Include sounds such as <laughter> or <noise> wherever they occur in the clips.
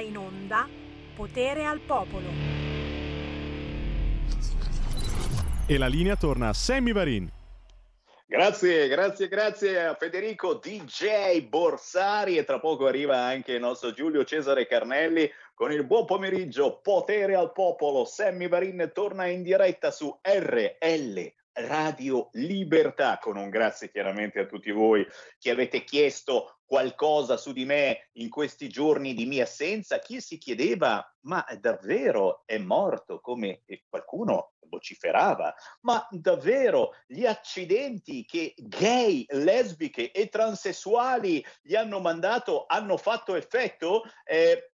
in onda Potere al Popolo. E la linea torna a Sammy Varin. Grazie, grazie, grazie a Federico DJ Borsari e tra poco arriva anche il nostro Giulio Cesare Carnelli con il buon pomeriggio Potere al Popolo. Sammy Varin torna in diretta su RL Radio Libertà con un grazie chiaramente a tutti voi che avete chiesto qualcosa su di me in questi giorni di mia assenza, chi si chiedeva, ma davvero è morto come qualcuno vociferava, ma davvero gli accidenti che gay, lesbiche e transessuali gli hanno mandato hanno fatto effetto? Eh,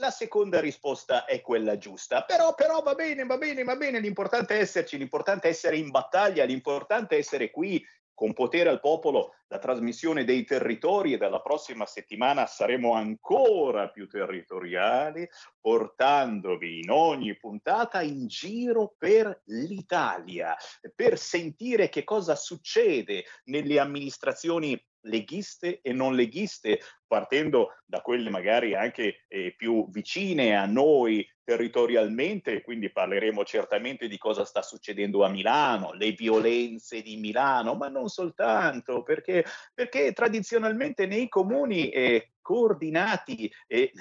la seconda risposta è quella giusta, però, però va bene, va bene, va bene, l'importante è esserci, l'importante è essere in battaglia, l'importante è essere qui con potere al popolo la trasmissione dei territori e dalla prossima settimana saremo ancora più territoriali, portandovi in ogni puntata in giro per l'Italia, per sentire che cosa succede nelle amministrazioni leghiste e non leghiste, partendo da quelle magari anche eh, più vicine a noi territorialmente, quindi parleremo certamente di cosa sta succedendo a Milano, le violenze di Milano, ma non soltanto, perché, perché tradizionalmente nei comuni eh, coordinati e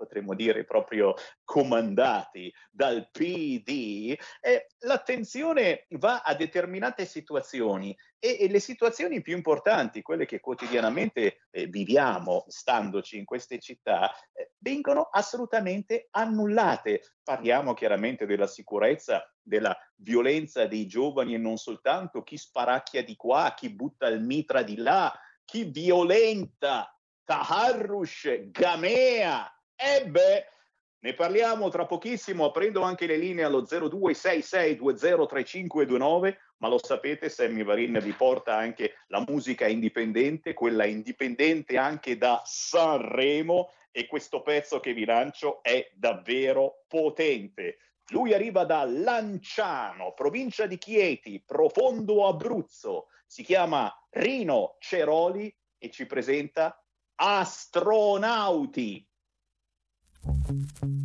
potremmo dire proprio comandati dal PD, eh, l'attenzione va a determinate situazioni e, e, le situazioni più importanti, quelle che quotidianamente eh, viviamo standoci in queste città, eh, vengono assolutamente annullate. Parliamo chiaramente della sicurezza, della violenza dei giovani e non soltanto, chi sparacchia di qua, chi butta il mitra di là, chi violenta Taharrush, Gamea, Ebbe, ne parliamo tra pochissimo, aprendo anche le linee allo 0266203529, ma lo sapete, Sammy Varin vi porta anche la musica indipendente, quella indipendente anche da Sanremo, e questo pezzo che vi lancio è davvero potente. Lui arriva da Lanciano, provincia di Chieti, profondo Abruzzo, si chiama Rino Ceroli e ci presenta Astronauti. Thank you.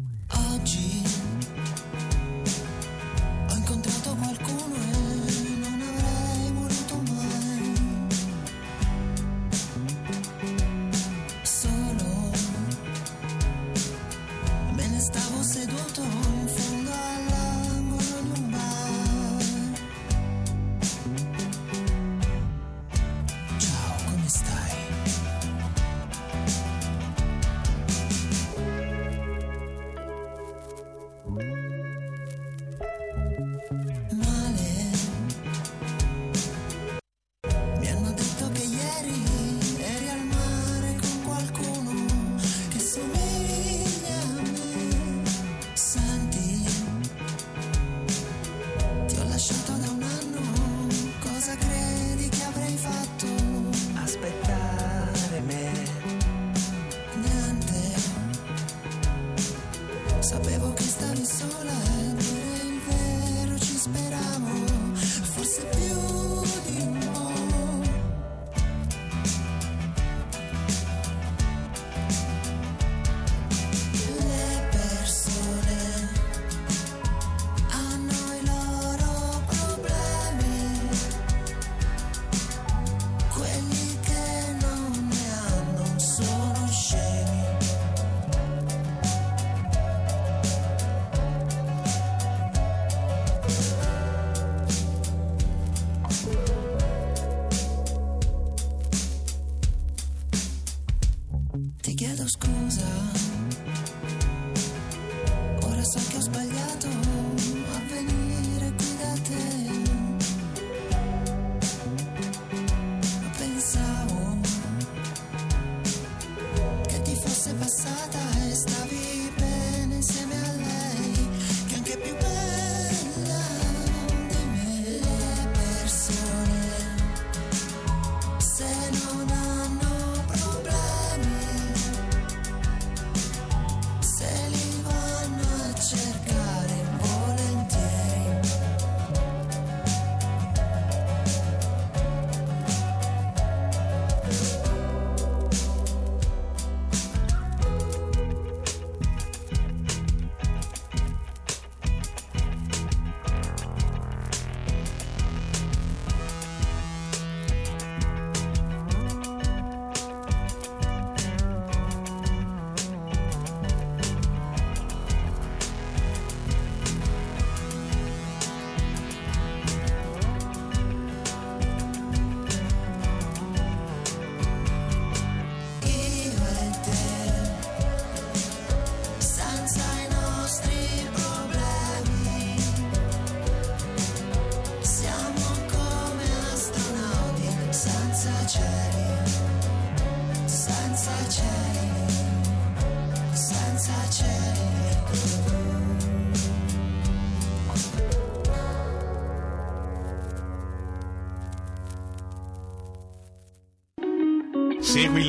Sapevo che stavi sola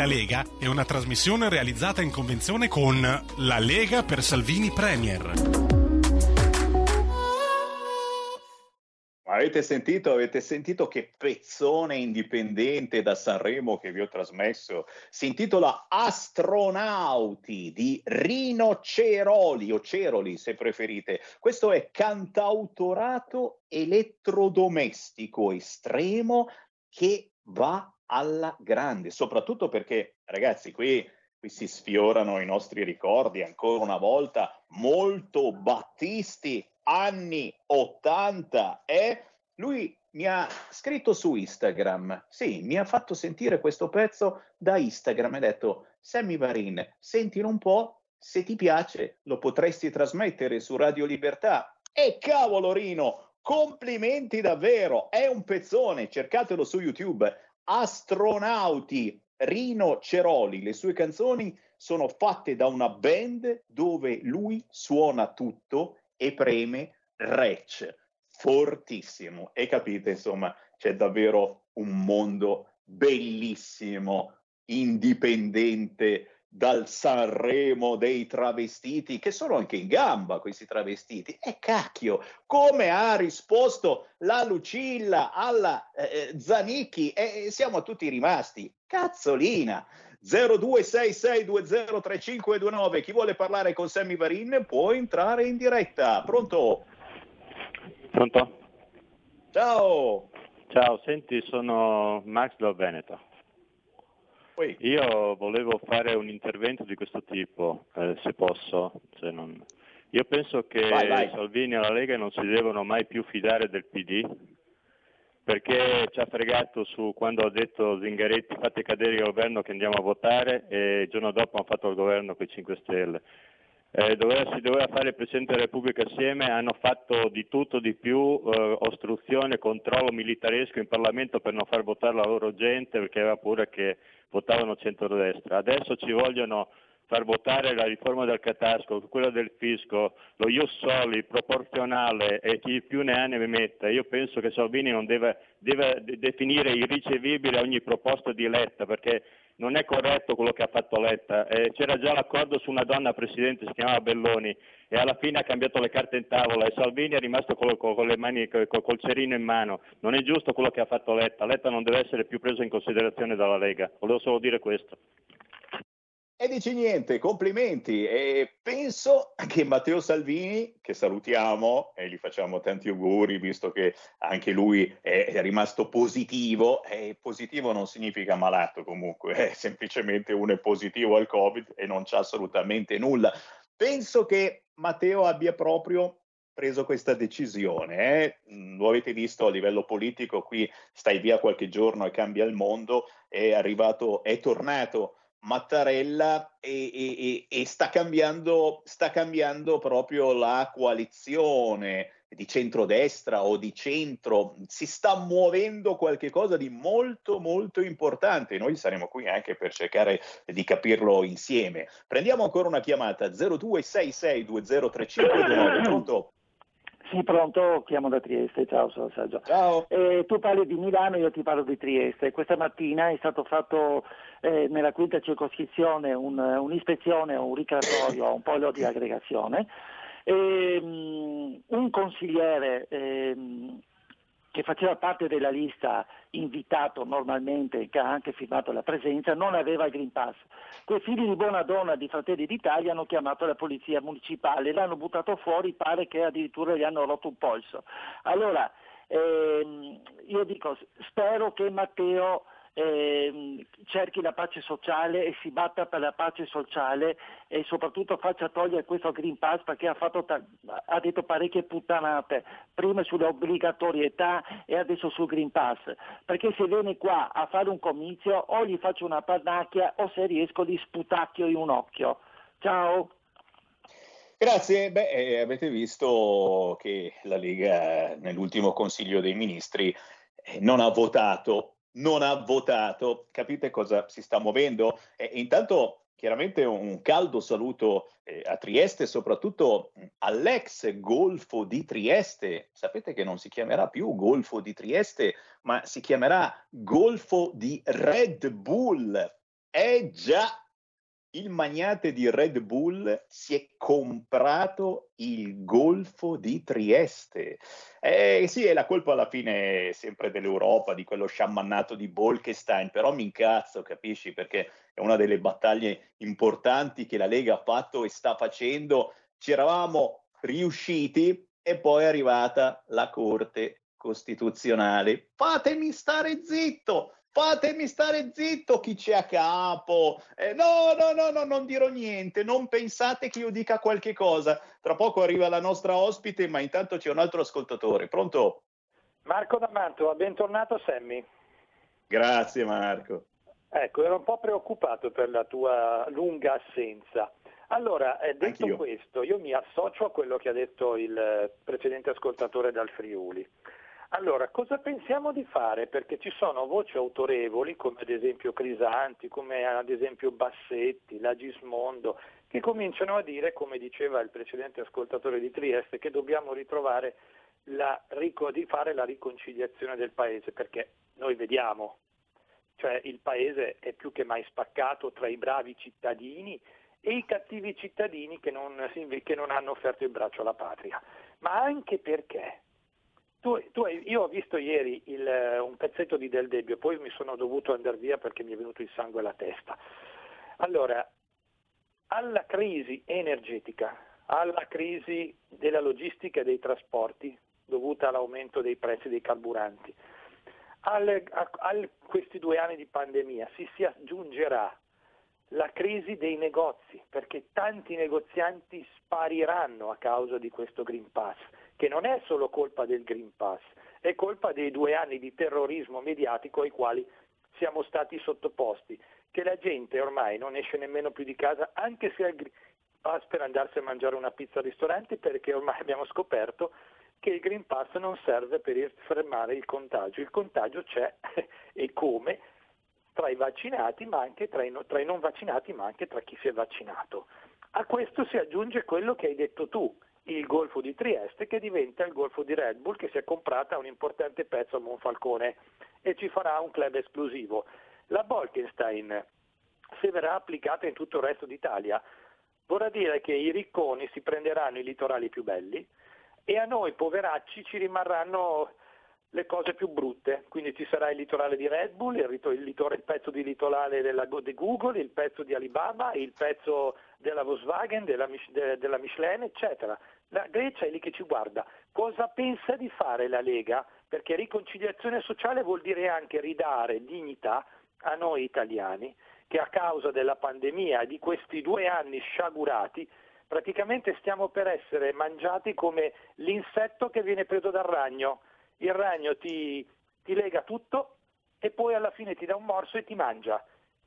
Lega è una trasmissione realizzata in convenzione con La Lega per Salvini Premier. Avete sentito, avete sentito che pezzone indipendente da Sanremo che vi ho trasmesso? Si intitola Astronauti di Rino Ceroli o Ceroli se preferite. Questo è cantautorato elettrodomestico estremo che va alla grande, soprattutto perché, ragazzi, qui, qui si sfiorano i nostri ricordi ancora una volta, molto Battisti, anni 80, eh? Lui mi ha scritto su Instagram, sì, mi ha fatto sentire questo pezzo da Instagram e ha detto, Sammy Varin, sentilo un po', se ti piace lo potresti trasmettere su Radio Libertà. E cavolo Rino, complimenti davvero, è un pezzone, cercatelo su YouTube Astronauti, Rino Ceroli, le sue canzoni sono fatte da una band dove lui suona tutto e preme rec, fortissimo. E capite, insomma, c'è davvero un mondo bellissimo, indipendente, dal Sanremo dei travestiti, che sono anche in gamba questi travestiti. E cacchio, come ha risposto la Lucilla alla eh, eh Zanicchi e siamo tutti rimasti. Cazzolina. 0266203529. Chi vuole parlare con Sammy Varin può entrare in diretta. Pronto? Pronto? Ciao. Ciao, senti, sono Max dal Veneto. Io volevo fare un intervento di questo tipo, eh, se posso. Se non... Io penso che vai, vai. Salvini e la Lega non si devono mai più fidare del PD, perché ci ha fregato su quando ha detto Zingaretti fate cadere il governo che andiamo a votare e il giorno dopo hanno fatto il governo con i 5 Stelle eh, doveva, si doveva fare il Presidente della Repubblica assieme, hanno fatto di tutto, di più, eh, ostruzione, controllo militaresco in Parlamento per non far votare la loro gente perché aveva paura che votavano centrodestra. Adesso ci vogliono far votare la riforma del catasco, quella del fisco, lo ius soli, proporzionale e chi più ne ha ne metta. Io penso che Salvini non deve, deve definire irricevibile ogni proposta di Letta perché non è corretto quello che ha fatto Letta. Eh, c'era già l'accordo su una donna presidente, si chiamava Belloni, e alla fine ha cambiato le carte in tavola e Salvini è rimasto con le mani, col, col cerino in mano. Non è giusto quello che ha fatto Letta. Letta non deve essere più preso in considerazione dalla Lega. Volevo solo dire questo. E dici niente, complimenti. E penso che Matteo Salvini, che salutiamo e gli facciamo tanti auguri, visto che anche lui è rimasto positivo, e positivo non significa malato comunque, è semplicemente uno è positivo al Covid e non c'è assolutamente nulla. Penso che Matteo abbia proprio preso questa decisione. Eh? Lo avete visto a livello politico, qui stai via qualche giorno e cambia il mondo, è arrivato, è tornato Mattarella e, e, e sta, cambiando, sta, cambiando, proprio la coalizione di centrodestra o di centro, si sta muovendo qualcosa di molto molto importante. Noi saremo qui anche per cercare di capirlo insieme. Prendiamo ancora una chiamata 0266203529. Pronto? Sì, pronto, chiamo da Trieste, ciao, sono Sergio. Ciao. Eh, tu parli di Milano, io ti parlo di Trieste. Questa mattina è stato fatto eh, nella quinta circoscrizione un, un'ispezione, un ricreatorio, un polo di aggregazione. E, um, un consigliere um, che faceva parte della lista invitato normalmente, che ha anche firmato la presenza, non aveva il Green Pass. Quei figli di buona donna di Fratelli d'Italia hanno chiamato la polizia municipale, l'hanno buttato fuori, pare che addirittura gli hanno rotto un polso. Allora, ehm, io dico, spero che Matteo eh, cerchi la pace sociale e si batta per la pace sociale e soprattutto faccia togliere questo Green Pass perché ha, ta- ha detto parecchie puttanate, prima sull'obbligatorietà e adesso sul Green Pass, perché se viene qua a fare un comizio o gli faccio una pannacchia o se riesco gli sputacchio in un occhio. Ciao! Grazie, beh, eh, avete visto che la Lega nell'ultimo Consiglio dei Ministri eh, non ha votato non ha votato. Capite cosa si sta muovendo? E intanto chiaramente un caldo saluto eh, a Trieste, soprattutto all'ex Golfo di Trieste. Sapete che non si chiamerà più Golfo di Trieste, ma si chiamerà Golfo di Red Bull. è già il magnate di Red Bull si è comprato il Golfo di Trieste. Eh, sì, è la colpa alla fine sempre dell'Europa, di quello sciamannato di Bolkestein, però mi incazzo, capisci? Perché è una delle battaglie importanti che la Lega ha fatto e sta facendo. Ci eravamo riusciti e poi è arrivata la Corte Costituzionale. Fatemi stare zitto! Fatemi stare zitto chi c'è a capo. Eh, no, no, no, no, non dirò niente, non pensate che io dica qualche cosa. Tra poco arriva la nostra ospite, ma intanto c'è un altro ascoltatore. Pronto? Marco da Mantova, bentornato Sammy. Grazie Marco. Ecco, ero un po' preoccupato per la tua lunga assenza. Allora, eh, detto Anch'io. questo, io mi associo a quello che ha detto il eh, precedente ascoltatore dal Friuli. Allora, cosa pensiamo di fare? Perché ci sono voci autorevoli, come ad esempio Crisanti, come ad esempio Bassetti, la Gismondo, che cominciano a dire, come diceva il precedente ascoltatore di Trieste, che dobbiamo ritrovare la, di fare la riconciliazione del paese, perché noi vediamo, cioè il paese è più che mai spaccato tra i bravi cittadini e i cattivi cittadini che non, che non hanno offerto il braccio alla patria, ma anche perché tu, tu io ho visto ieri il, eh, un pezzetto di Del Debbio, poi mi sono dovuto andare via perché mi è venuto il sangue alla testa. Allora, alla crisi energetica, alla crisi della logistica e dei trasporti dovuta all'aumento dei prezzi dei carburanti, al- a, a questi due anni di pandemia si, si aggiungerà la crisi dei negozi, perché tanti negozianti spariranno a causa di questo Green Pass, che non è solo colpa del Green Pass, è colpa dei due anni di terrorismo mediatico ai quali siamo stati sottoposti, che la gente ormai non esce nemmeno più di casa, anche se ha il Green Pass per andarsi a mangiare una pizza al ristorante, perché ormai abbiamo scoperto che il Green Pass non serve per fermare il contagio, il contagio c'è <laughs> e come tra i vaccinati, ma anche tra i, no- tra i non vaccinati, ma anche tra chi si è vaccinato. A questo si aggiunge quello che hai detto tu, il Golfo di Trieste che diventa il Golfo di Red Bull che si è comprata un importante pezzo a Monfalcone e ci farà un club esclusivo. La Bolkenstein, se verrà applicata in tutto il resto d'Italia, vorrà dire che i ricconi si prenderanno i litorali più belli e a noi poveracci ci rimarranno le cose più brutte, quindi ci sarà il litorale di Red Bull, il, rito- il litor- il pezzo di litorale della, di Google, il pezzo di Alibaba, il pezzo della Volkswagen, della, della Michelin, eccetera. La Grecia è lì che ci guarda. Cosa pensa di fare la Lega? Perché riconciliazione sociale vuol dire anche ridare dignità a noi italiani che a causa della pandemia e di questi due anni sciagurati praticamente stiamo per essere mangiati come l'insetto che viene preso dal ragno. Il ragno ti, ti lega tutto e poi alla fine ti dà un morso e ti mangia.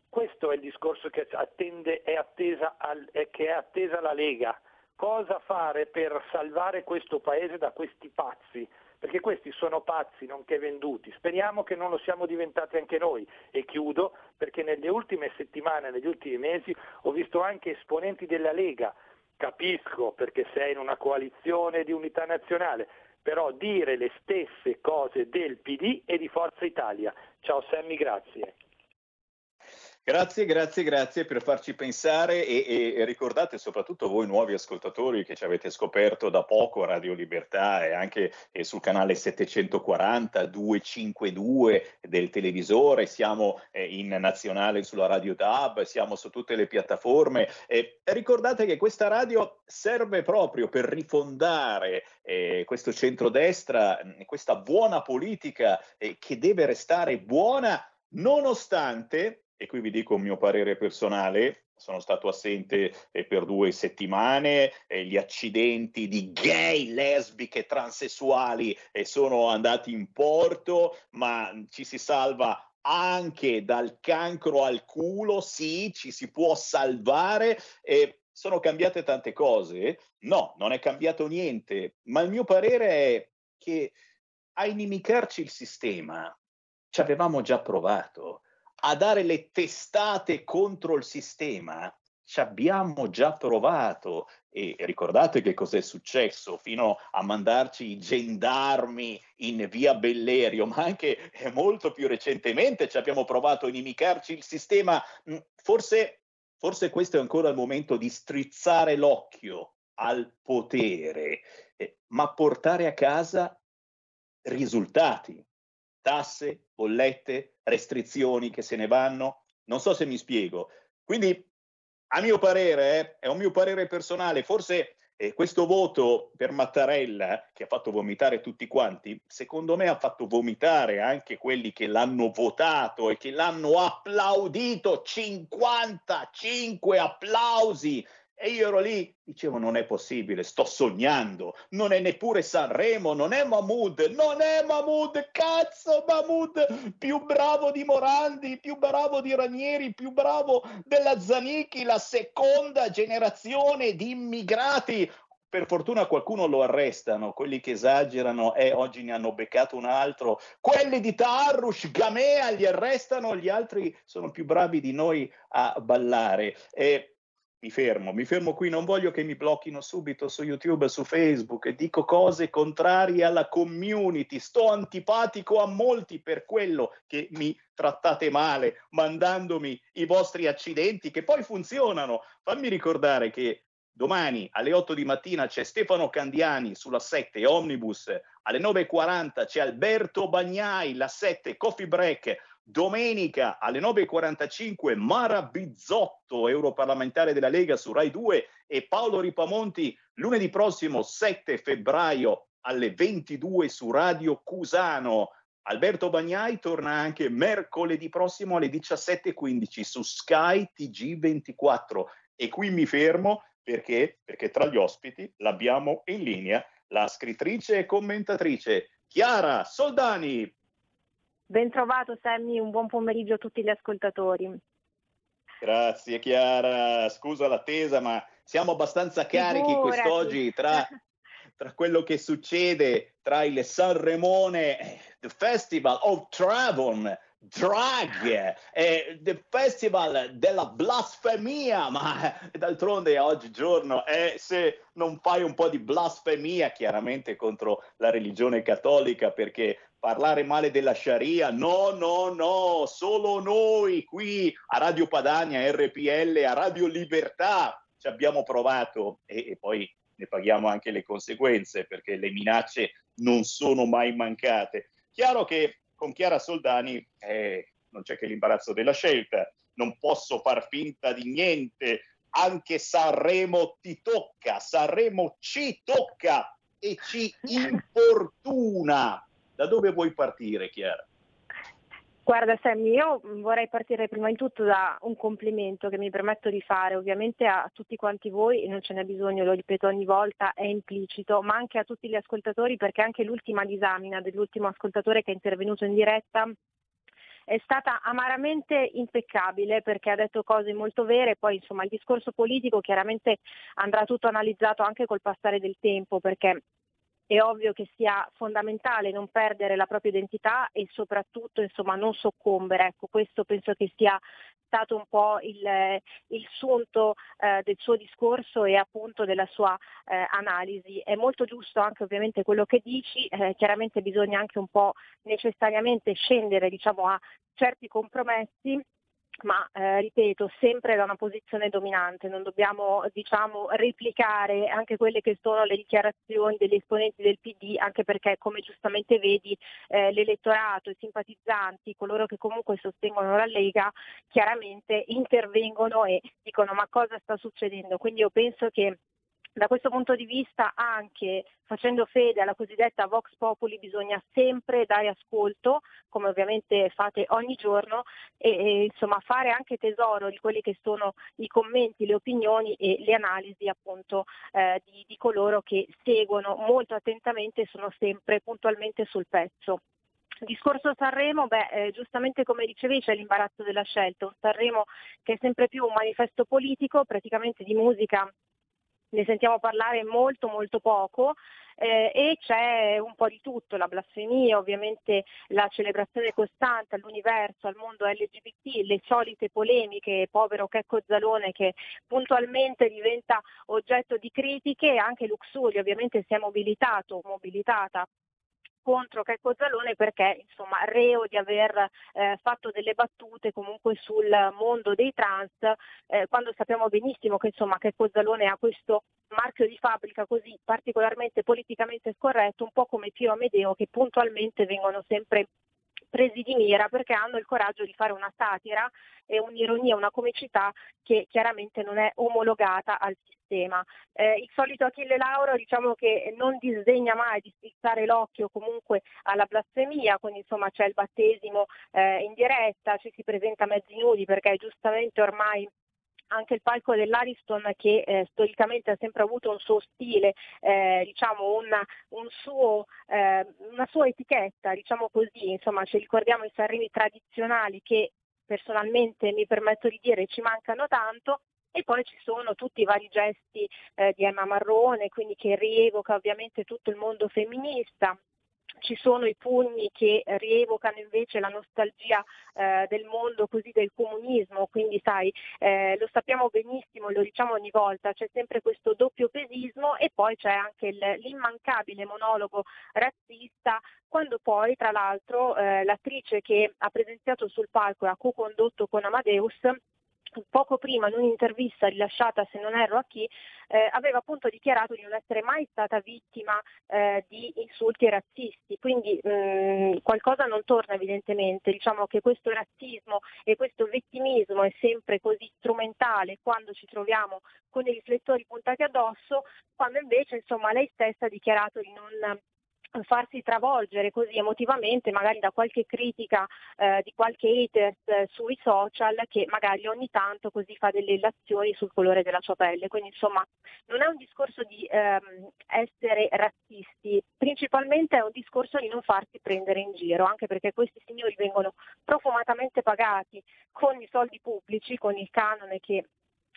Questo è il discorso che, attende, è, attesa al- è- che è attesa la Lega. Cosa fare per salvare questo paese da questi pazzi? Perché questi sono pazzi, nonché venduti. Speriamo che non lo siamo diventati anche noi. E chiudo perché nelle ultime settimane, negli ultimi mesi, ho visto anche esponenti della Lega. Capisco perché sei in una coalizione di unità nazionale, però dire le stesse cose del PD e di Forza Italia. Ciao Sammy, grazie. Grazie, grazie, grazie per farci pensare e, e- e ricordate soprattutto voi nuovi ascoltatori che ci avete scoperto da poco Radio Libertà e anche eh, sul canale 740 252 del televisore, siamo eh, in nazionale sulla Radio DAB, siamo su tutte le piattaforme. Eh, ricordate che questa radio serve proprio per rifondare eh, questo centrodestra, mh, questa buona politica eh, che deve restare buona nonostante e qui vi dico un mio parere personale, sono stato assente eh, per due settimane, eh, gli accidenti di gay, lesbiche, transessuali eh, sono andati in porto, ma ci si salva anche dal cancro al culo, sì, ci si può salvare. eh, sono cambiate tante cose? No, non è cambiato niente, ma il mio parere è che a inimicarci il sistema ci avevamo già provato a dare le testate contro il sistema ci abbiamo già provato e ricordate che cos'è successo fino a mandarci i gendarmi in via Bellerio, ma anche eh, molto più recentemente ci abbiamo provato a inimicarci il sistema. Mm, forse, forse questo è ancora il momento di strizzare l'occhio al potere, eh, ma portare a casa risultati, tasse, bollette, restrizioni che se ne vanno. Non so se mi spiego. Quindi a mio parere, eh, è un mio parere personale, forse eh, questo voto per Mattarella, che ha fatto vomitare tutti quanti, secondo me ha fatto vomitare anche quelli che l'hanno votato e che l'hanno applaudito, 55 applausi e io ero lì, dicevo non è possibile, sto sognando, non è neppure Sanremo, non è Mahmood, non è Mahmood, cazzo Mahmood, più bravo di Morandi, più bravo di Ranieri, più bravo della Zanicchi, la seconda generazione di immigrati. Per fortuna qualcuno lo arrestano, quelli che esagerano, eh, oggi ne hanno beccato un altro, quelli di Tarush, Gamea li arrestano, gli altri sono più bravi di noi a ballare. Eh, mi fermo, mi fermo qui, non voglio che mi blocchino subito su YouTube, su Facebook, dico cose contrarie alla community, sto antipatico a molti per quello che mi trattate male, mandandomi i vostri accidenti che poi funzionano. Fammi ricordare che domani alle 8 di mattina c'è Stefano Candiani sulla 7 Omnibus, alle 9.40 c'è Alberto Bagnai, la 7 Coffee Break, Domenica alle 9.45 Mara Bizzotto, europarlamentare della Lega su Rai 2 e Paolo Ripamonti lunedì prossimo 7 febbraio alle 22 su Radio Cusano. Alberto Bagnai torna anche mercoledì prossimo alle 17.15 su Sky TG24 e qui mi fermo perché, perché tra gli ospiti l'abbiamo in linea la scrittrice e commentatrice Chiara Soldani. Ben trovato Sammy, un buon pomeriggio a tutti gli ascoltatori. Grazie Chiara, scusa l'attesa ma siamo abbastanza carichi Figurati. quest'oggi tra, tra quello che succede tra il Sanremone, eh, The Festival of Travon, Drag, eh, The Festival della blasfemia, ma eh, d'altronde oggigiorno eh, se non fai un po' di blasfemia chiaramente contro la religione cattolica perché parlare male della Sharia, no, no, no, solo noi qui a Radio Padania, RPL, a Radio Libertà ci abbiamo provato e, e poi ne paghiamo anche le conseguenze perché le minacce non sono mai mancate. Chiaro che con Chiara Soldani eh, non c'è che l'imbarazzo della scelta, non posso far finta di niente, anche Sanremo ti tocca, Sanremo ci tocca e ci <laughs> importuna. Da dove vuoi partire, Chiara? Guarda Sammy, io vorrei partire prima di tutto da un complimento che mi permetto di fare ovviamente a tutti quanti voi, e non ce n'è bisogno, lo ripeto ogni volta, è implicito, ma anche a tutti gli ascoltatori perché anche l'ultima disamina dell'ultimo ascoltatore che è intervenuto in diretta è stata amaramente impeccabile perché ha detto cose molto vere, poi insomma il discorso politico chiaramente andrà tutto analizzato anche col passare del tempo perché è ovvio che sia fondamentale non perdere la propria identità e soprattutto insomma, non soccombere. Ecco, questo penso che sia stato un po' il, il sunto eh, del suo discorso e appunto della sua eh, analisi. È molto giusto anche ovviamente quello che dici, eh, chiaramente bisogna anche un po' necessariamente scendere diciamo, a certi compromessi ma eh, ripeto, sempre da una posizione dominante, non dobbiamo diciamo, replicare anche quelle che sono le dichiarazioni degli esponenti del PD, anche perché come giustamente vedi eh, l'elettorato, i simpatizzanti, coloro che comunque sostengono la Lega, chiaramente intervengono e dicono ma cosa sta succedendo. Quindi io penso che da questo punto di vista anche facendo fede alla cosiddetta Vox Populi bisogna sempre dare ascolto, come ovviamente fate ogni giorno, e, e insomma fare anche tesoro di quelli che sono i commenti, le opinioni e le analisi appunto eh, di, di coloro che seguono molto attentamente e sono sempre puntualmente sul pezzo. Discorso Sanremo, beh, eh, giustamente come dicevi c'è l'imbarazzo della scelta, un Sanremo che è sempre più un manifesto politico, praticamente di musica ne sentiamo parlare molto molto poco eh, e c'è un po' di tutto, la blasfemia, ovviamente la celebrazione costante all'universo, al mondo LGBT, le solite polemiche, povero Checco Zalone che puntualmente diventa oggetto di critiche anche Luxury ovviamente si è mobilitato, mobilitata contro Checco Zalone perché insomma reo di aver eh, fatto delle battute comunque sul mondo dei trans eh, quando sappiamo benissimo che insomma Checco Zalone ha questo marchio di fabbrica così particolarmente politicamente scorretto un po' come Pio Amedeo che puntualmente vengono sempre presi di mira perché hanno il coraggio di fare una satira e un'ironia, una comicità che chiaramente non è omologata al sistema. Eh, il solito Achille Lauro diciamo che non disdegna mai di strizzare l'occhio comunque alla blasfemia, quindi insomma c'è il battesimo eh, in diretta, ci si presenta mezzi nudi perché giustamente ormai anche il palco dell'Ariston che eh, storicamente ha sempre avuto un suo stile, eh, diciamo una, un suo, eh, una sua etichetta, diciamo così, insomma ci ricordiamo i Sanremi tradizionali che personalmente mi permetto di dire ci mancano tanto. E poi ci sono tutti i vari gesti eh, di Emma Marrone, quindi che rievoca ovviamente tutto il mondo femminista, ci sono i pugni che rievocano invece la nostalgia eh, del mondo così del comunismo, quindi sai, eh, lo sappiamo benissimo, lo diciamo ogni volta, c'è sempre questo doppio pesismo e poi c'è anche il, l'immancabile monologo razzista quando poi tra l'altro eh, l'attrice che ha presenziato sul palco e ha co-condotto con Amadeus poco prima in un'intervista rilasciata, se non erro a chi, eh, aveva appunto dichiarato di non essere mai stata vittima eh, di insulti razzisti, quindi mh, mm, qualcosa non torna evidentemente, diciamo che questo razzismo e questo vittimismo è sempre così strumentale quando ci troviamo con i riflettori puntati addosso, quando invece insomma lei stessa ha dichiarato di non farsi travolgere così emotivamente magari da qualche critica eh, di qualche haters eh, sui social che magari ogni tanto così fa delle illazioni sul colore della sua pelle. Quindi insomma non è un discorso di ehm, essere razzisti, principalmente è un discorso di non farsi prendere in giro, anche perché questi signori vengono profumatamente pagati con i soldi pubblici, con il canone che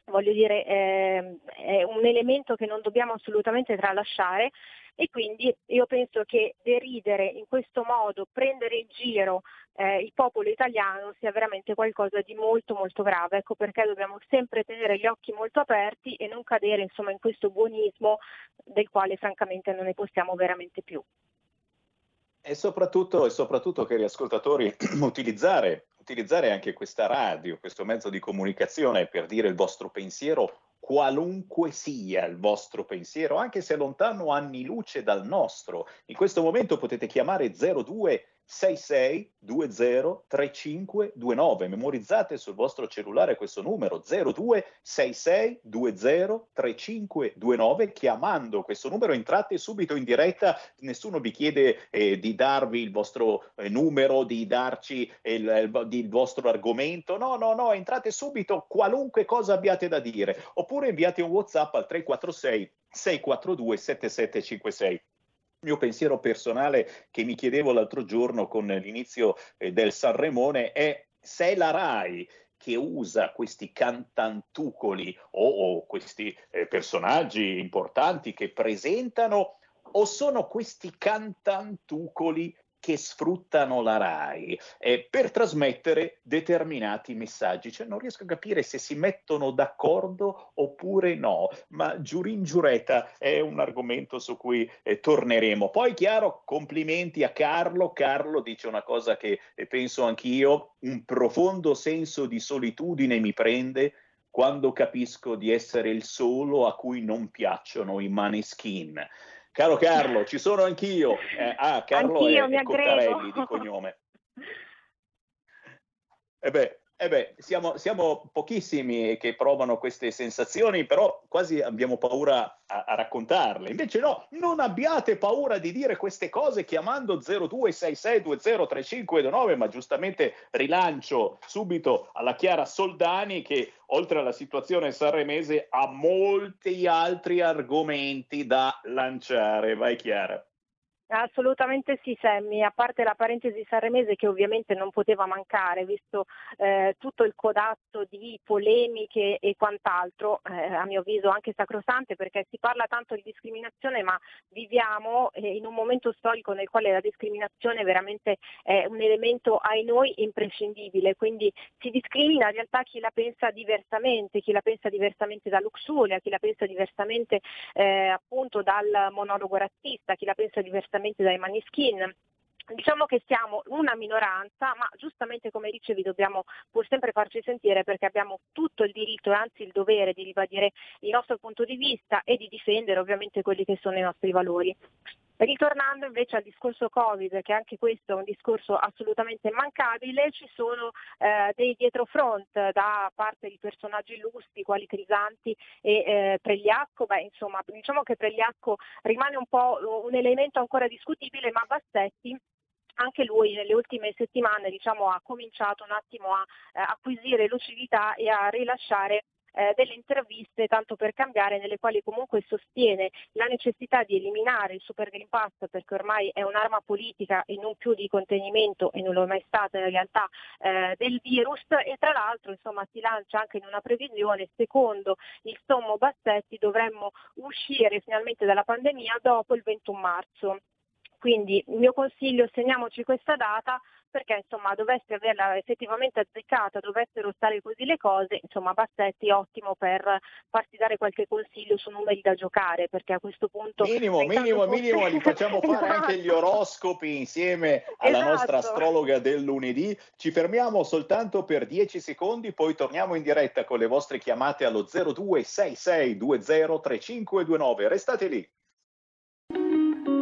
voglio dire eh, è un elemento che non dobbiamo assolutamente tralasciare e quindi io penso che deridere in questo modo, prendere in giro eh, il popolo italiano sia veramente qualcosa di molto molto grave, ecco perché dobbiamo sempre tenere gli occhi molto aperti e non cadere insomma in questo buonismo del quale francamente non ne possiamo veramente più. E soprattutto, e soprattutto cari ascoltatori, <clears throat> utilizzare, utilizzare anche questa radio, questo mezzo di comunicazione per dire il vostro pensiero qualunque sia il vostro pensiero, anche se lontano anni luce dal nostro. In questo momento potete chiamare 02 66 20 35 29. Memorizzate sul vostro cellulare questo numero 02 66 20 35 29. Chiamando questo numero entrate subito in diretta. Nessuno vi chiede eh, di darvi il vostro eh, numero, di darci il, il, il, vostro argomento. No, no, no, entrate subito qualunque cosa abbiate da dire. Oppure inviate un WhatsApp al 346 642 7756 mio pensiero personale che mi chiedevo l'altro giorno con l'inizio eh, del Sanremone è se la RAI che usa questi cantantucoli o, o questi eh, personaggi importanti che presentano o sono questi cantantucoli che sfruttano la RAI eh, per trasmettere determinati messaggi. Cioè, non riesco a capire se si mettono d'accordo oppure no, ma giurin giureta è un argomento su cui eh, torneremo. Poi, chiaro, complimenti a Carlo. Carlo dice una cosa che eh, penso anch'io, un profondo senso di solitudine mi prende quando capisco di essere il solo a cui non piacciono i maneskin. Caro Carlo, ci sono anch'io. Eh, ah, Carlo anch'io, è, è Cottarelli di cognome. E <laughs> eh beh, eh beh, siamo, siamo, pochissimi che provano queste sensazioni, però quasi abbiamo paura a, a, raccontarle. Invece no, non abbiate paura di dire queste cose chiamando 0266203529, ma giustamente rilancio subito alla Chiara Soldani che oltre alla situazione sanremese ha molti altri argomenti da lanciare. Vai Chiara. Assolutamente sì, Sammy, a parte la parentesi sanremese che ovviamente non poteva mancare, visto eh, tutto il codazzo di polemiche e quant'altro, eh, a mio avviso anche sacrosante, perché si parla tanto di discriminazione, ma viviamo eh, in un momento storico nel quale la discriminazione veramente è un elemento ai noi imprescindibile, quindi si discrimina in realtà chi la pensa diversamente, chi la pensa diversamente da Luxuria, chi la pensa diversamente eh, appunto dal monologo razzista, chi la pensa diversamente dai maniskin. Diciamo che siamo una minoranza, ma giustamente come dicevi dobbiamo pur sempre farci sentire perché abbiamo tutto il diritto e anzi il dovere di ribadire il nostro punto di vista e di difendere ovviamente quelli che sono i nostri valori. Ritornando invece al discorso Covid, che anche questo è un discorso assolutamente immancabile, ci sono eh, dei dietrofront da parte di personaggi illustri quali Crisanti e eh, Pregliacco. Beh, insomma, diciamo che Pregliacco rimane un po' un elemento ancora discutibile, ma Bassetti anche lui nelle ultime settimane diciamo, ha cominciato un attimo a eh, acquisire lucidità e a rilasciare eh, delle interviste tanto per cambiare nelle quali comunque sostiene la necessità di eliminare il Super Green Pass perché ormai è un'arma politica e non più di contenimento e non lo è mai stata in realtà eh, del virus e tra l'altro insomma si lancia anche in una previsione secondo il sommo Bassetti dovremmo uscire finalmente dalla pandemia dopo il 21 marzo. Quindi il mio consiglio, segniamoci questa data perché insomma dovesse averla effettivamente azzeccata, dovessero stare così le cose, insomma Bassetti è ottimo per farsi dare qualche consiglio su numeri da giocare, perché a questo punto... Minimo, minimo, minimo, gli facciamo <laughs> fare esatto. anche gli oroscopi insieme alla Esatto. nostra astrologa del lunedì. Ci fermiamo soltanto per 10 secondi, poi torniamo in diretta con le vostre chiamate allo 0266203529. Restate lì.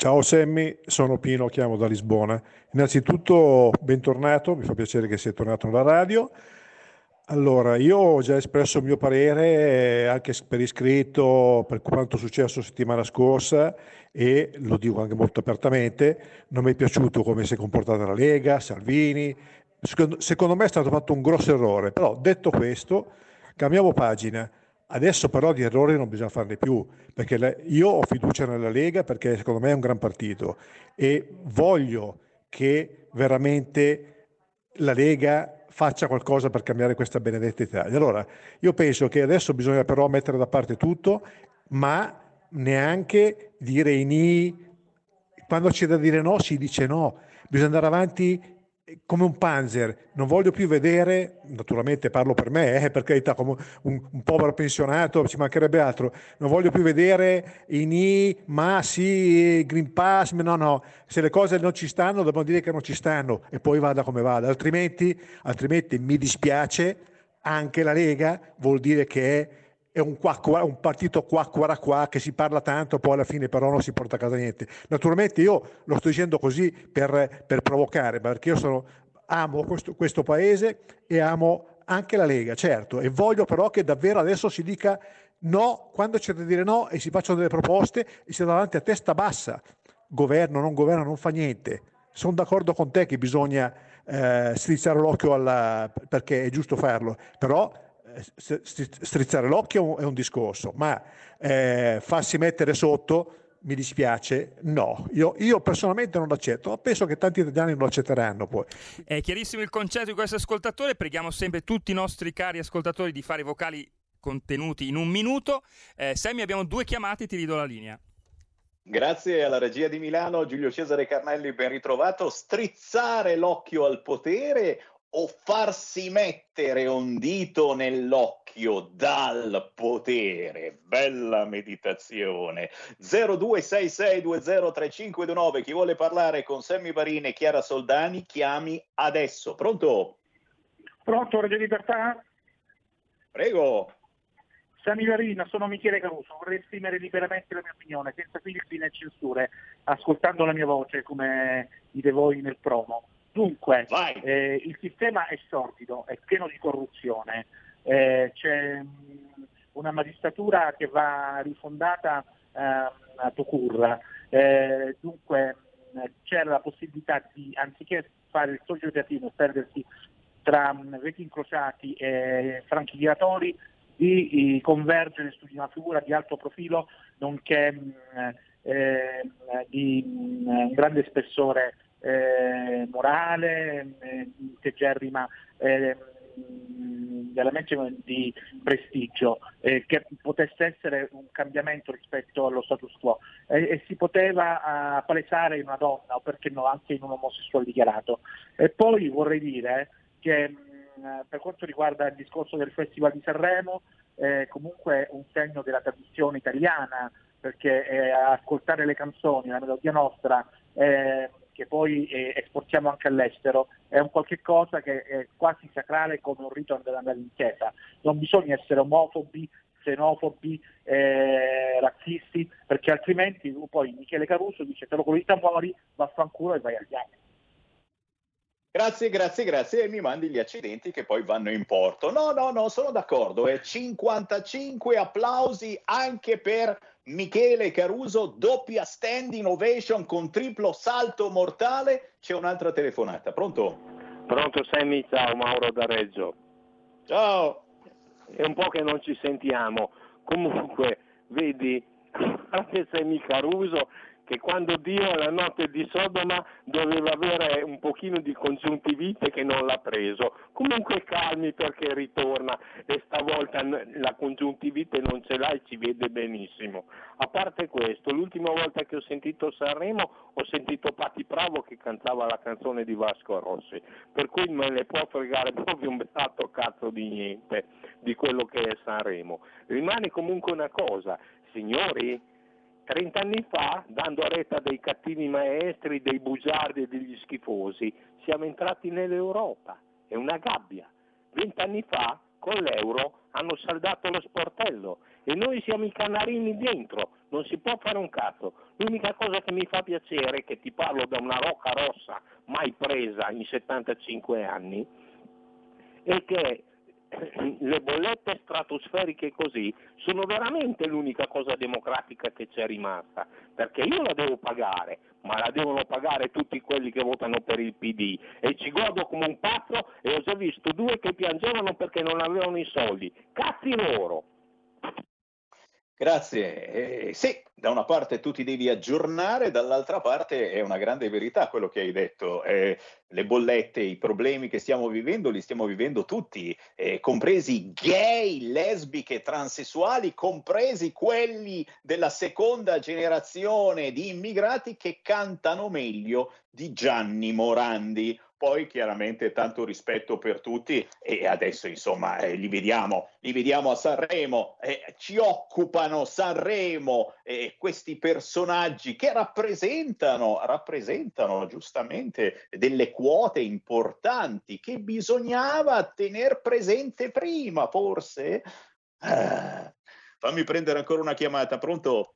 Ciao Sammy, sono Pino, chiamo da Lisbona. Innanzitutto bentornato, mi fa piacere che sia tornato alla radio. Allora, io ho già espresso il mio parere anche per iscritto per quanto è successo settimana scorsa e lo dico anche molto apertamente, non mi è piaciuto come si è comportata la Lega, Salvini, secondo, secondo me è stato fatto un grosso errore, però detto questo cambiamo pagina. Adesso però di errori non bisogna farne più, perché io ho fiducia nella Lega perché secondo me è un gran partito e voglio che veramente la Lega faccia qualcosa per cambiare questa benedetta Italia. Allora, io penso che adesso bisogna però mettere da parte tutto, ma neanche dire i ni. Quando c'è da dire no, si dice no. Bisogna andare avanti come un panzer. Non voglio più vedere, naturalmente parlo per me, eh, per carità, come un, un povero pensionato, ci mancherebbe altro. Non voglio più vedere i ni, ma sì, Green Pass, no, no. Se le cose non ci stanno, dobbiamo dire che non ci stanno e poi vada come vada. Altrimenti, altrimenti mi dispiace, anche la Lega vuol dire che è è un, quacqua- un partito quacquara qua che si parla tanto, poi alla fine però non si porta a casa niente. Naturalmente io lo sto dicendo così per, per provocare, perché io sono, amo questo, questo paese e amo anche la Lega, certo, e voglio però che davvero adesso si dica no quando c'è da dire no e si facciano delle proposte e si va davanti a testa bassa. Governo, non governo, non fa niente. Sono d'accordo con te che bisogna eh, strizzare l'occhio alla, perché è giusto farlo, però strizzare l'occhio è un, discorso, ma eh, farsi mettere sotto mi dispiace, no. Io, io personalmente non l'accetto, ma penso che tanti italiani lo accetteranno poi. È chiarissimo il concetto di questo ascoltatore, preghiamo sempre tutti i nostri cari ascoltatori di fare i vocali contenuti in un minuto. Eh, Sammy, abbiamo due chiamate, ti ridò la linea. Grazie alla regia di Milano, Giulio Cesare Carnelli, ben ritrovato. Strizzare l'occhio al potere o farsi mettere un dito nell'occhio dal potere? Bella meditazione. 0266203529. Chi vuole parlare con Sammy Varini e Chiara Soldani, chiami adesso. Pronto? Pronto, Radio Libertà? Prego. Sami Marina, sono Michele Caruso, vorrei esprimere liberamente la mia opinione, senza filtri né censure, ascoltando la mia voce come dite voi nel promo. Dunque, eh, il sistema è sordido, è pieno di corruzione, eh, c'è mh, una magistratura che va rifondata eh, a Tocur, dunque mh, c'era la possibilità di, anziché fare il socio e perdersi tra mh, veti incrociati e franchi giratori, di, convergere su di una figura di alto profilo nonché mh, eh, di mh, un grande spessore eh, morale, eh, integerrima eh, veramente di prestigio, eh, che potesse essere un cambiamento rispetto allo status quo e, e si poteva uh, palesare in una donna o perché no anche in un omosessuale dichiarato. E poi vorrei dire che mh, per quanto riguarda il discorso del Festival di Sanremo, eh, comunque un segno della tradizione italiana, perché eh, ascoltare le canzoni, la melodia nostra, eh, che poi eh, esportiamo anche all'estero, è un qualche cosa che è quasi sacrale come un rito andare in chiesa. Non bisogna essere omofobi, xenofobi, eh, razzisti, perché altrimenti poi Michele Caruso dice te lo colita muori, vaffanculo e vai agli altri. Grazie, grazie, grazie e mi mandi gli accidenti che poi vanno in porto. No, no, no, sono d'accordo. Eh. 55 applausi anche per Michele Caruso, doppia standing ovation con triplo salto mortale. C'è un'altra telefonata. Pronto? Pronto Sammy, ciao Mauro da Reggio. Ciao. È un po' che non ci sentiamo. Comunque, vedi, <laughs> anche Sammy Caruso che quando Dio la notte di Sodoma doveva avere un pochino di congiuntivite che non l'ha preso. Comunque calmi perché ritorna e stavolta la congiuntivite non ce l'ha e ci vede benissimo. A parte questo, l'ultima volta che ho sentito Sanremo ho sentito Patti Bravo che cantava la canzone di Vasco Rossi, per cui me ne può fregare <laughs> proprio un beato cazzo di niente di quello che è Sanremo. Rimane comunque una cosa, signori, 30 anni fa, dando retta dei cattivi maestri, dei bugiardi e degli schifosi, siamo entrati nell'Europa. È una gabbia. 20 anni fa, con l'euro, hanno saldato lo sportello e noi siamo i canarini dentro. Non si può fare un cazzo. L'unica cosa che mi fa piacere, che ti parlo da una rocca rossa mai presa in 75 anni, è che le bollette stratosferiche così sono veramente l'unica cosa democratica che c'è rimasta, perché io la devo pagare, ma la devono pagare tutti quelli che votano per il PD e ci godo come un pazzo e ho già visto due che piangevano perché non avevano i soldi, cazzi loro! Grazie. Eh, sì, da una parte tu ti devi aggiornare, dall'altra parte è una grande verità quello che hai detto. Eh, le bollette, i problemi che stiamo vivendo, li stiamo vivendo tutti, eh, compresi gay, lesbiche, transessuali, compresi quelli della seconda generazione di immigrati che cantano meglio di Gianni Morandi poi chiaramente tanto rispetto per tutti e adesso insomma eh, li, vediamo, li vediamo a Sanremo, eh, ci occupano Sanremo eh, questi personaggi che rappresentano, rappresentano giustamente delle quote importanti che bisognava tener presente prima forse. Ah, fammi prendere ancora una chiamata, pronto?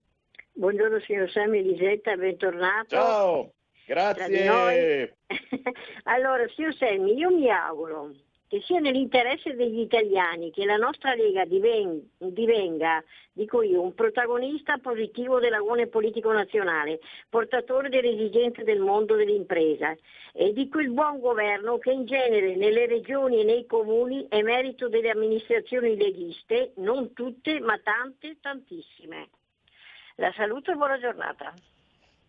Buongiorno signor Sammy Elisetta, bentornato. Ciao. Grazie. <laughs> allora, signor Selmi, io mi auguro che sia nell'interesse degli italiani che la nostra Lega diven- divenga, dico io, un protagonista positivo dell'agone politico nazionale, portatore delle esigenze del mondo dell'impresa e di quel buon governo che in genere nelle regioni e nei comuni è merito delle amministrazioni leghiste, non tutte, ma tante, tantissime. La saluto e buona giornata.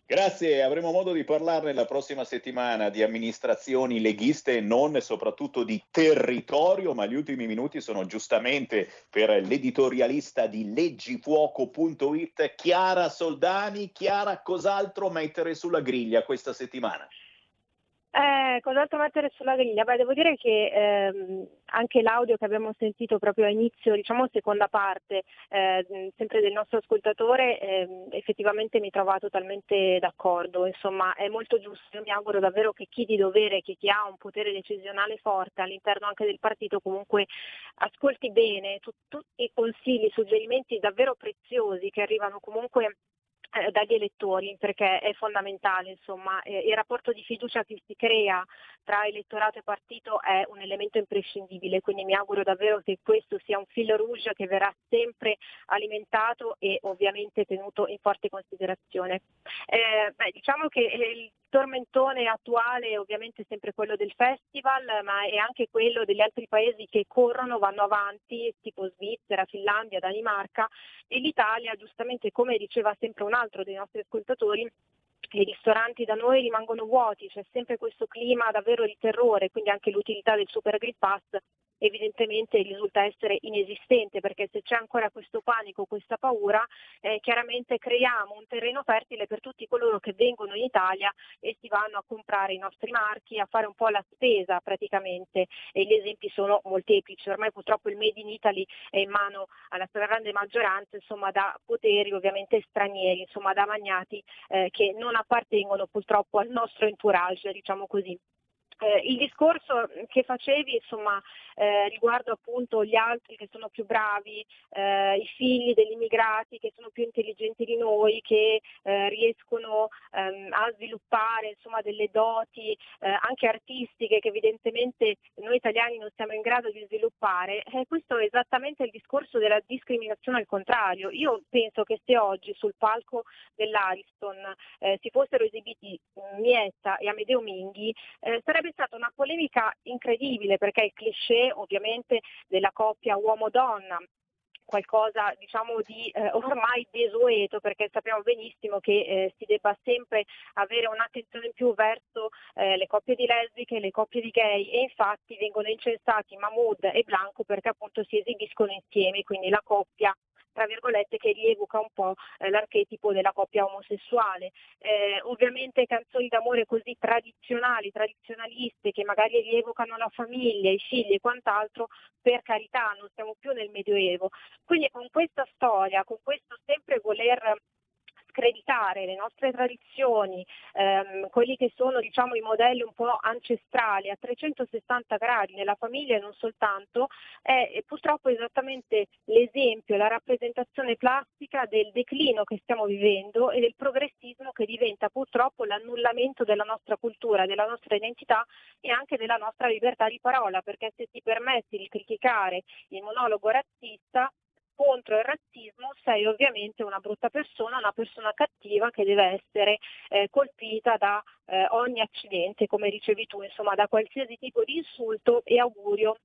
Grazie, avremo modo di parlarne la prossima settimana di amministrazioni leghiste e non, soprattutto di territorio, ma gli ultimi minuti sono giustamente per l'editorialista di leggifuoco.it, Chiara Soldani. Chiara, cos'altro mettere sulla griglia questa settimana? Eh, cos'altro mettere sulla griglia? Beh, devo dire che ehm, anche l'audio che abbiamo sentito proprio a inizio, diciamo seconda parte, eh, sempre del nostro ascoltatore, eh, effettivamente mi trova totalmente d'accordo. Insomma, è molto giusto. Io mi auguro davvero che chi di dovere, che chi ha un potere decisionale forte all'interno anche del partito, comunque ascolti bene tutti i consigli, suggerimenti davvero preziosi che arrivano comunque eh, dagli elettori perché è fondamentale, insomma, eh, il rapporto di fiducia che si crea tra elettorato e partito è un elemento imprescindibile, quindi mi auguro davvero che questo sia un filo rouge che verrà sempre alimentato e ovviamente tenuto in forte considerazione. Eh, beh, diciamo che il tormentone attuale è ovviamente sempre quello del festival, ma è anche quello degli altri paesi che corrono, vanno avanti, tipo Svizzera, Finlandia, Danimarca. E l'Italia, giustamente come diceva sempre un altro dei nostri ascoltatori, i ristoranti da noi rimangono vuoti, c'è sempre questo clima davvero di terrore, quindi anche l'utilità del Super Grill Pass evidentemente risulta essere inesistente perché se c'è ancora questo panico, questa paura, eh, chiaramente creiamo un terreno fertile per tutti coloro che vengono in Italia e si vanno a comprare i nostri marchi, a fare un po' la spesa praticamente e gli esempi sono molteplici, ormai purtroppo il Made in Italy è in mano alla stragrande maggioranza insomma, da poteri ovviamente stranieri, insomma, da magnati eh, che non appartengono purtroppo al nostro entourage, diciamo così. Eh, il discorso che facevi insomma, eh, riguardo appunto gli altri che sono più bravi, eh, i figli degli immigrati che sono più intelligenti di noi, che eh, riescono ehm, a sviluppare insomma, delle doti eh, anche artistiche che evidentemente noi italiani non siamo in grado di sviluppare, eh, questo è esattamente il discorso della discriminazione al contrario. Io penso che se oggi sul palco dell'Ariston si fossero esibiti Mietta e Amedeo Minghi, sarebbe stata una polemica incredibile perché il cliché ovviamente della coppia uomo-donna qualcosa diciamo di eh, ormai desueto perché sappiamo benissimo che eh, si debba sempre avere un'attenzione in più verso eh, le coppie di lesbiche, le coppie di gay e infatti vengono incensati Mahmood e Blanco perché appunto si esibiscono insieme, quindi la coppia tra virgolette, che rievoca un po' eh, l'archetipo della coppia omosessuale. Eh, ovviamente canzoni d'amore così tradizionali, tradizionaliste, che magari rievocano la famiglia, i figli e quant'altro, per carità, non siamo più nel Medioevo. Quindi con questa storia, con questo sempre voler screditare le nostre tradizioni, ehm, quelli che sono diciamo, i modelli un po' ancestrali a 360 gradi nella famiglia e non soltanto, è, purtroppo esattamente l'esempio, la rappresentazione plastica del declino che stiamo vivendo e del progressismo che diventa purtroppo l'annullamento della nostra cultura, della nostra identità e anche della nostra libertà di parola, perché se ti permetti di criticare il monologo razzista, contro il razzismo sei ovviamente una brutta persona, una persona cattiva che deve essere eh, colpita da eh, ogni accidente, come dicevi tu, insomma da qualsiasi tipo di insulto e augurio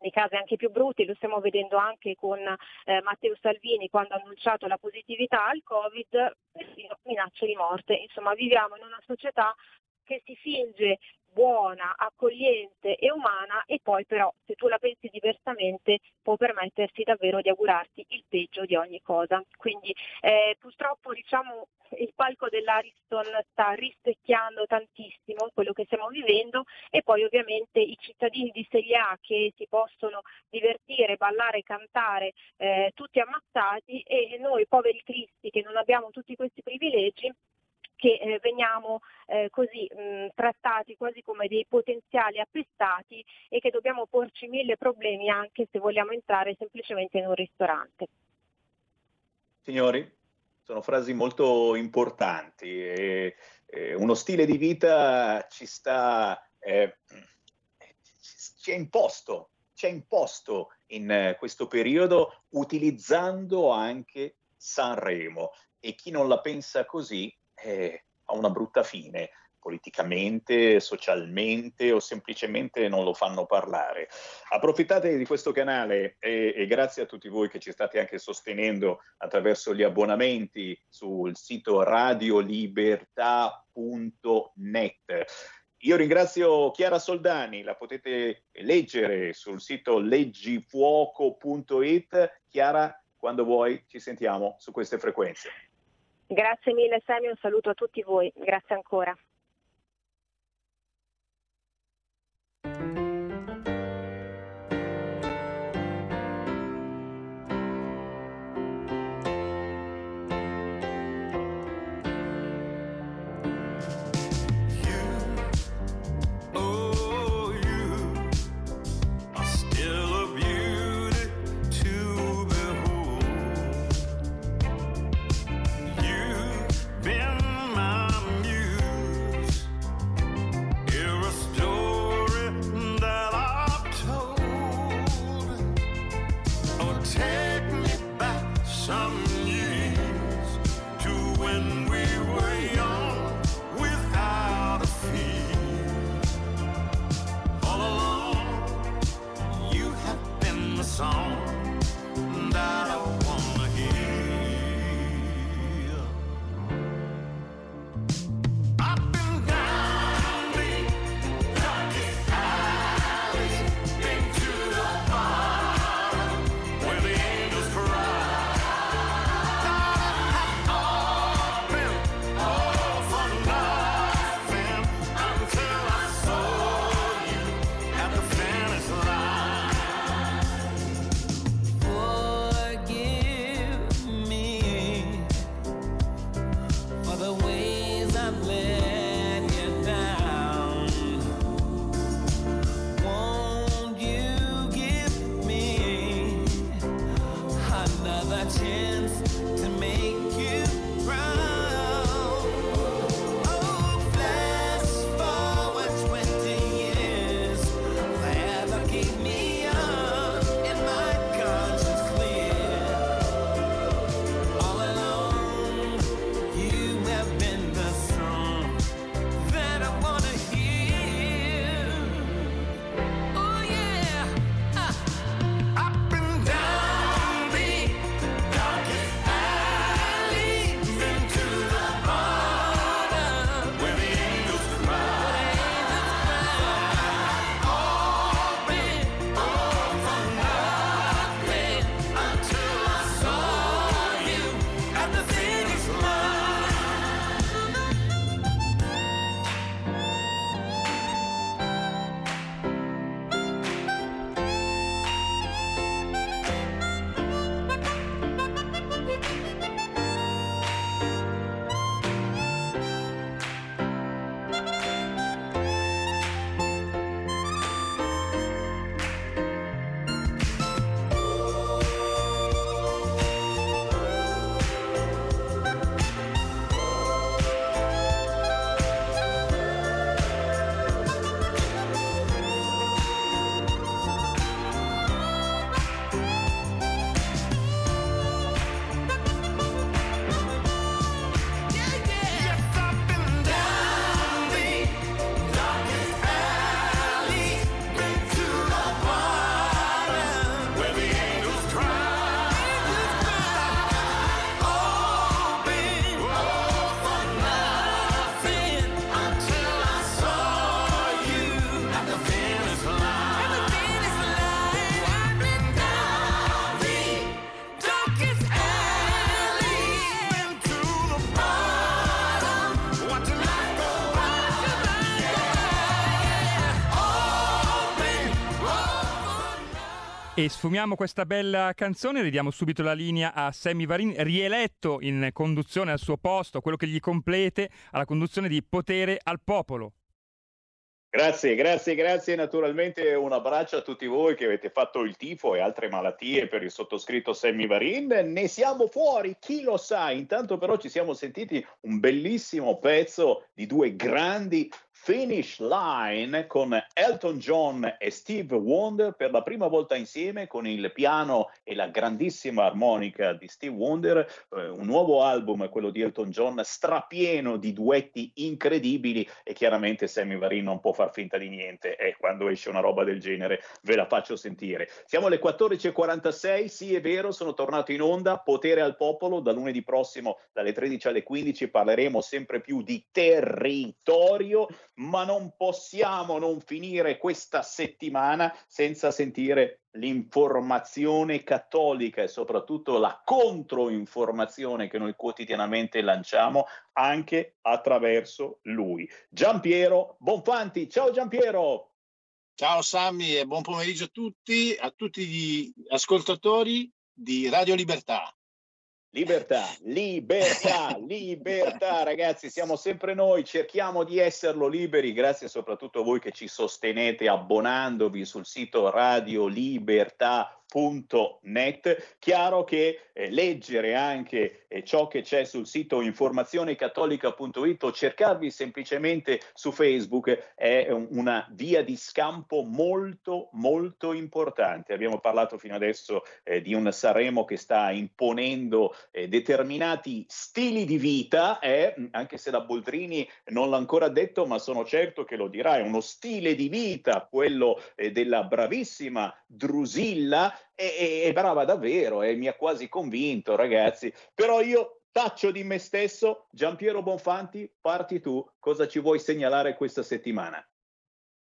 nei casi anche più brutti, lo stiamo vedendo anche con eh, Matteo Salvini quando ha annunciato la positività al Covid, persino minacce di morte. Insomma, viviamo in una società che si finge buona, accogliente e umana e poi però se tu la pensi diversamente può permettersi davvero di augurarti il peggio di ogni cosa. Quindi eh, purtroppo diciamo il palco dell'Ariston sta rispecchiando tantissimo quello che stiamo vivendo e poi ovviamente i cittadini di Serie A che si possono divertire, ballare, cantare eh, tutti ammazzati e noi poveri cristi che non abbiamo tutti questi privilegi che eh, veniamo eh, così mh, trattati quasi come dei potenziali appestati e che dobbiamo porci mille problemi anche se vogliamo entrare semplicemente in un ristorante. Signori, sono frasi molto importanti. E, e uno stile di vita ci sta, eh, ci è imposto, ci è imposto in eh, questo periodo utilizzando anche Sanremo e chi non la pensa così ha una brutta fine politicamente, socialmente o semplicemente non lo fanno parlare. Approfittate di questo canale e, e, grazie a tutti voi che ci state anche sostenendo attraverso gli abbonamenti sul sito radiolibertà.net. Io ringrazio Chiara Soldani, la potete leggere sul sito leggifuoco.it. Chiara, quando vuoi ci sentiamo su queste frequenze. Grazie mille Sammy, un saluto a tutti voi, grazie ancora. E sfumiamo questa bella canzone, ridiamo subito la linea a Sammy Varin, rieletto in conduzione al suo posto, quello che gli complete alla conduzione di Potere al Popolo. Grazie, grazie, grazie. Naturalmente un abbraccio a tutti voi che avete fatto il tifo e altre malattie per il sottoscritto Sammy Varin. Ne siamo fuori, chi lo sa. Intanto però ci siamo sentiti un bellissimo pezzo di due grandi Finish Line con Elton John e Steve Wonder per la prima volta insieme con il piano e la grandissima armonica di Steve Wonder, eh, un nuovo album, quello di Elton John, strapieno di duetti incredibili e chiaramente Sammy Varin non può far finta di niente e quando esce una roba del genere ve la faccio sentire. Siamo alle 14.46, sì è vero, sono tornato in onda, potere al popolo, da lunedì prossimo dalle 13 alle 15 parleremo sempre più di territorio ma non possiamo non finire questa settimana senza sentire l'informazione cattolica e soprattutto la controinformazione che noi quotidianamente lanciamo anche attraverso lui. Giampiero Bonfanti, ciao Giampiero! Ciao Sammy e buon pomeriggio a tutti, a tutti gli ascoltatori di Radio Libertà. Libertà, libertà, libertà, ragazzi, siamo sempre noi, cerchiamo di esserlo liberi, grazie soprattutto a voi che ci sostenete abbonandovi sul sito Radio Net. Chiaro che eh, leggere anche eh, ciò che c'è sul sito informazionecattolica.it o cercarvi semplicemente su Facebook è un, una via di scampo molto molto importante. Abbiamo parlato fino adesso eh, di un Sanremo che sta imponendo eh, determinati stili di vita, eh, anche se la Boldrini non l'ha ancora detto, ma sono certo che lo dirà, è uno stile di vita quello eh, della bravissima Drusilla è, è brava davvero e mi ha quasi convinto, ragazzi. Però io taccio di me stesso. Giampiero Bonfanti, parti tu. Cosa ci vuoi segnalare questa settimana?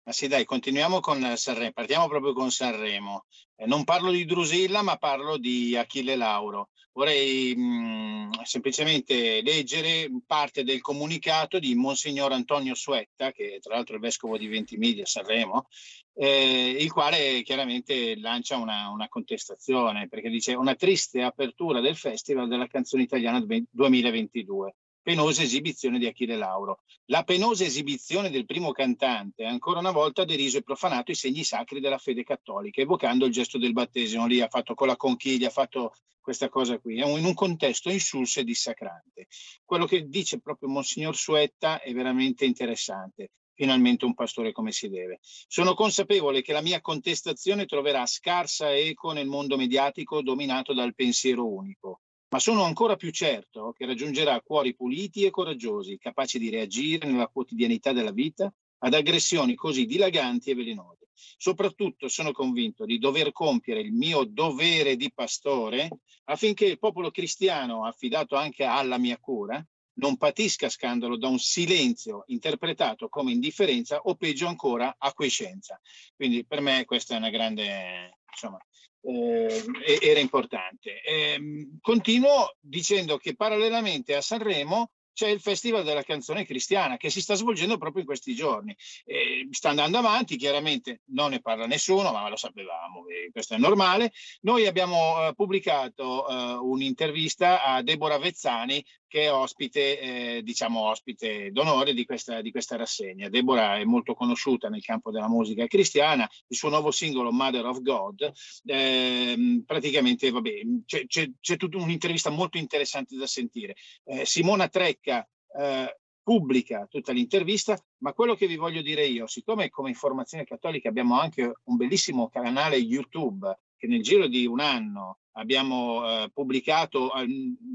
Ma sì, dai, continuiamo con Sanremo. Partiamo proprio con Sanremo. Eh, non parlo di Drusilla, ma parlo di Achille Lauro. Vorrei mh, mm, semplicemente leggere parte del comunicato di Monsignor Antonio Suetta, che tra l'altro è il vescovo di Ventimiglia, Sanremo, eh, il quale chiaramente lancia una, una, contestazione, perché dice una triste apertura del Festival della canzone italiana 2022 penosa esibizione di Achille Lauro. La penosa esibizione del primo cantante ha ancora una volta deriso e profanato i segni sacri della fede cattolica, evocando il gesto del battesimo. Lì ha fatto con la conchiglia, ha fatto questa cosa qui, in un contesto insulso e dissacrante. Quello che dice proprio Monsignor Suetta è veramente interessante finalmente un pastore come si deve. Sono consapevole che la mia contestazione troverà scarsa eco nel mondo mediatico dominato dal pensiero unico ma sono ancora più certo che raggiungerà cuori puliti e coraggiosi, capaci di reagire nella quotidianità della vita ad aggressioni così dilaganti e velenose. Soprattutto sono convinto di dover compiere il mio dovere di pastore affinché il popolo cristiano, affidato anche alla mia cura, non patisca scandalo da un silenzio interpretato come indifferenza o peggio ancora acquiescenza. Quindi per me questa è una grande, insomma, eh, era importante. Eh, continuo dicendo che parallelamente a Sanremo c'è il Festival della canzone cristiana che si sta svolgendo proprio in questi giorni. Eh, sta andando avanti, chiaramente non ne parla nessuno, ma lo sapevamo, questo è normale. Noi abbiamo eh, pubblicato eh, un'intervista a Deborah Vezzani che è ospite, eh, diciamo ospite d'onore di questa, di questa rassegna. Deborah è molto conosciuta nel campo della musica cristiana, il suo nuovo singolo Mother of God, ehm, praticamente vabbè, c'è, c'è, c'è tutta un'intervista molto interessante da sentire. Eh, Simona Trecca eh, pubblica tutta l'intervista, ma quello che vi voglio dire io, siccome come informazione cattolica abbiamo anche un bellissimo canale YouTube che nel giro di un anno abbiamo eh, pubblicato, eh,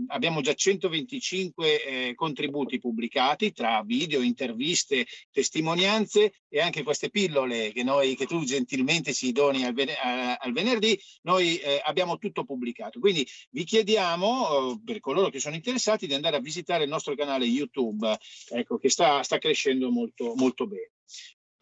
abbiamo già 125 eh, contributi pubblicati tra video, interviste, testimonianze e anche queste pillole che, noi, che tu gentilmente ci doni al, ven- al venerdì, noi eh, abbiamo tutto pubblicato. Quindi vi chiediamo, eh, per coloro che sono interessati, di andare a visitare il nostro canale YouTube, ecco, che sta, sta crescendo molto, molto bene.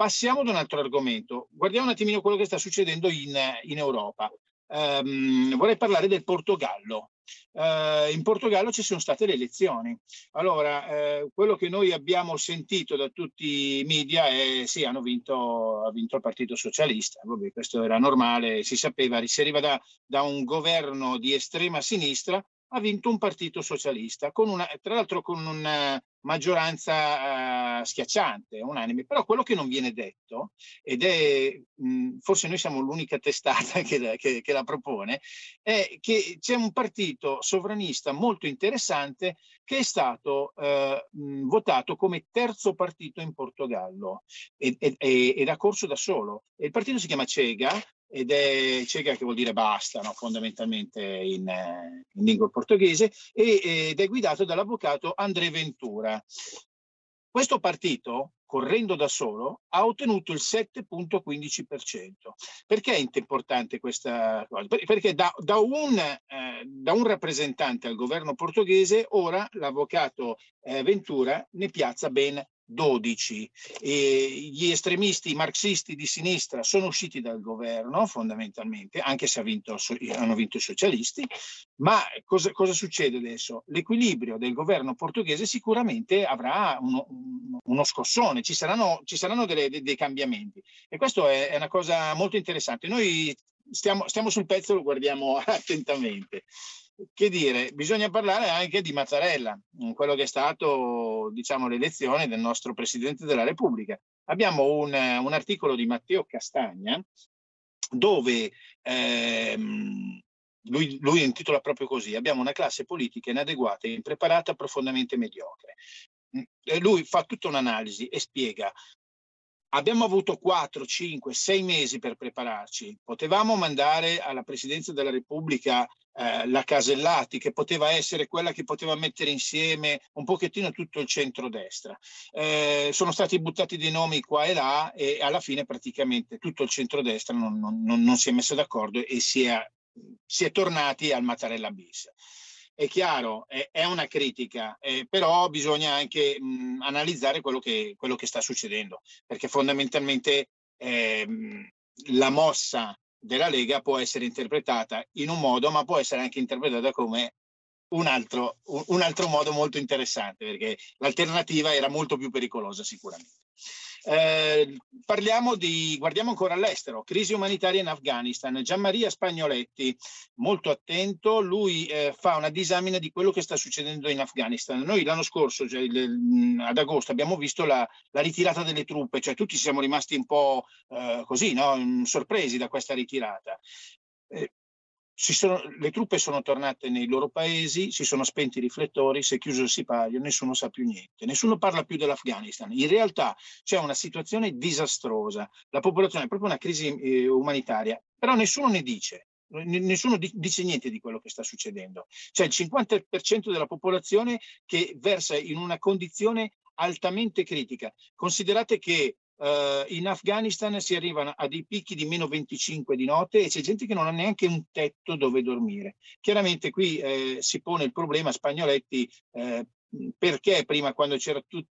Passiamo ad un altro argomento. Guardiamo un attimino quello che sta succedendo in, in Europa. Um, vorrei parlare del Portogallo. eh, in Portogallo ci sono state le elezioni. Allora, eh, quello che noi abbiamo sentito da tutti i media è sì, hanno vinto, ha vinto il Partito Socialista, Vabbè, questo era normale, si sapeva, si arriva da, da un governo di estrema sinistra ha vinto un partito socialista, una, tra l'altro con una maggioranza uh, schiacciante, unanime. Però quello che non viene detto, ed è mh, forse noi siamo l'unica testata <laughs> che, che, che, la propone, è che c'è un partito sovranista molto interessante che è stato uh, votato come terzo partito in Portogallo ed, ed, ed ha corso da solo. Il partito si chiama Cega ed è cieca che vuol dire basta no? fondamentalmente in, in, lingua portoghese e, ed è guidato dall'avvocato André Ventura. Questo partito, correndo da solo, ha ottenuto il 7.15%. Perché è importante questa cosa? Perché da, da, un, eh, da un, rappresentante al governo portoghese, ora l'avvocato eh, Ventura ne piazza ben 12. E gli estremisti marxisti di sinistra sono usciti dal governo fondamentalmente, anche se ha vinto, hanno vinto i socialisti, ma cosa, cosa, succede adesso? L'equilibrio del governo portoghese sicuramente avrà uno, uno scossone, ci saranno, ci saranno delle, dei cambiamenti e questo è, è una cosa molto interessante. Noi stiamo, stiamo sul pezzo e lo guardiamo <laughs> attentamente che dire, bisogna parlare anche di Mattarella, quello che è stato, diciamo, l'elezione del nostro Presidente della Repubblica. Abbiamo un, un articolo di Matteo Castagna dove ehm, lui, lui, intitola proprio così, abbiamo una classe politica inadeguata, impreparata, profondamente mediocre. E lui fa tutta un'analisi e spiega Abbiamo avuto 4, 5, 6 mesi per prepararci. Potevamo mandare alla Presidenza della Repubblica eh, la Casellati, che poteva essere quella che poteva mettere insieme un pochettino tutto il centrodestra. Eh, sono stati buttati dei nomi qua e là e alla fine praticamente tutto il centrodestra non, non, non, si è messo d'accordo e si è, si è tornati al Mattarella bis è chiaro, è, è una critica, eh, però bisogna anche mh, analizzare quello che, quello che, sta succedendo, perché fondamentalmente eh, la mossa della Lega può essere interpretata in un modo, ma può essere anche interpretata come un altro, un altro modo molto interessante, perché l'alternativa era molto più pericolosa sicuramente. Eh, parliamo di, guardiamo ancora all'estero, crisi umanitaria in Afghanistan. Gianmaria Spagnoletti, molto attento, lui eh, fa una disamina di quello che sta succedendo in Afghanistan. Noi l'anno scorso, cioè il, mm, ad agosto, abbiamo visto la, la, ritirata delle truppe, cioè tutti siamo rimasti un po' eh, così, no? Mm, sorpresi da questa ritirata. Eh, sono, le truppe sono tornate nei loro paesi, si sono spenti i riflettori, si è chiuso il sipario, nessuno sa più niente, nessuno parla più dell'Afghanistan. In realtà c'è una situazione disastrosa, la popolazione è proprio una crisi eh, umanitaria, però nessuno ne dice. Nessuno dice niente di quello che sta succedendo. C'è il 50% della popolazione che versa in una condizione altamente critica. Considerate che Uh, in Afghanistan si arrivano a dei picchi di meno 25 di notte e c'è gente che non ha neanche un tetto dove dormire. Chiaramente qui eh, si pone il problema Spagnoletti eh, perché prima quando c'era tutto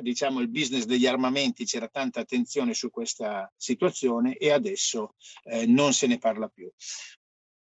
diciamo, il business degli armamenti c'era tanta attenzione su questa situazione e adesso eh, non se ne parla più.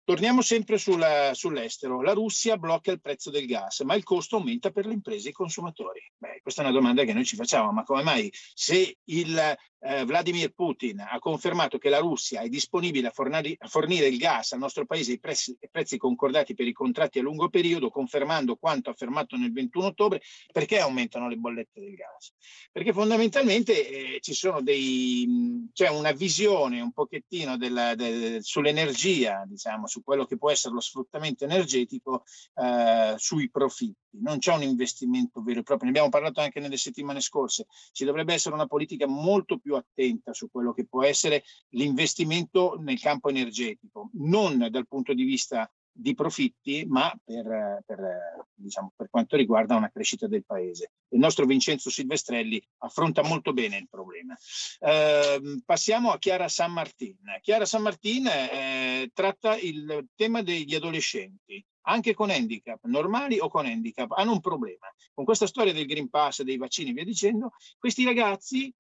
Torniamo sempre sulla, sull'estero. La Russia blocca il prezzo del gas, ma il costo aumenta per le imprese e i consumatori. Beh, questa è una domanda che noi ci facciamo, ma come mai se il eh, Vladimir Putin ha confermato che la Russia è disponibile a fornire, a fornire il gas al nostro paese ai prezzi, ai prezzi, concordati per i contratti a lungo periodo, confermando quanto affermato nel 21 ottobre, perché aumentano le bollette del gas? Perché fondamentalmente eh, ci sono dei, c'è una visione un pochettino della, de, sull'energia, diciamo, su quello che può essere lo sfruttamento energetico eh, sui profitti. Non c'è un investimento vero e proprio, ne abbiamo parlato anche nelle settimane scorse. Ci dovrebbe essere una politica molto più attenta su quello che può essere l'investimento nel campo energetico, non dal punto di vista di profitti, ma per, per, diciamo, per, quanto riguarda una crescita del paese. Il nostro Vincenzo Silvestrelli affronta molto bene il problema. Eh, passiamo a Chiara San Martin. Chiara San Martin eh, tratta il tema degli adolescenti anche con handicap, normali o con handicap, hanno un problema. Con questa storia del Green Pass, dei vaccini e via dicendo, questi ragazzi,